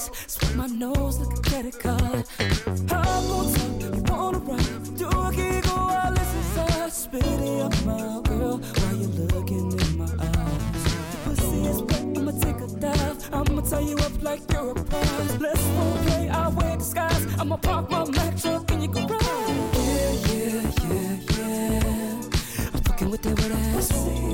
nose. Sweep my nose like a credit card. Hop on top, you wanna run. Do a gig or I listen to Spit it up, my girl, Why you looking in my eyes. The pussy is wet, I'ma take a dive. I'ma tie you up like you're a prize. Let's go play, I wear disguise. I'ma park my Mack truck in your garage. Yeah, yeah, yeah, yeah. I'm fucking with that wet ass.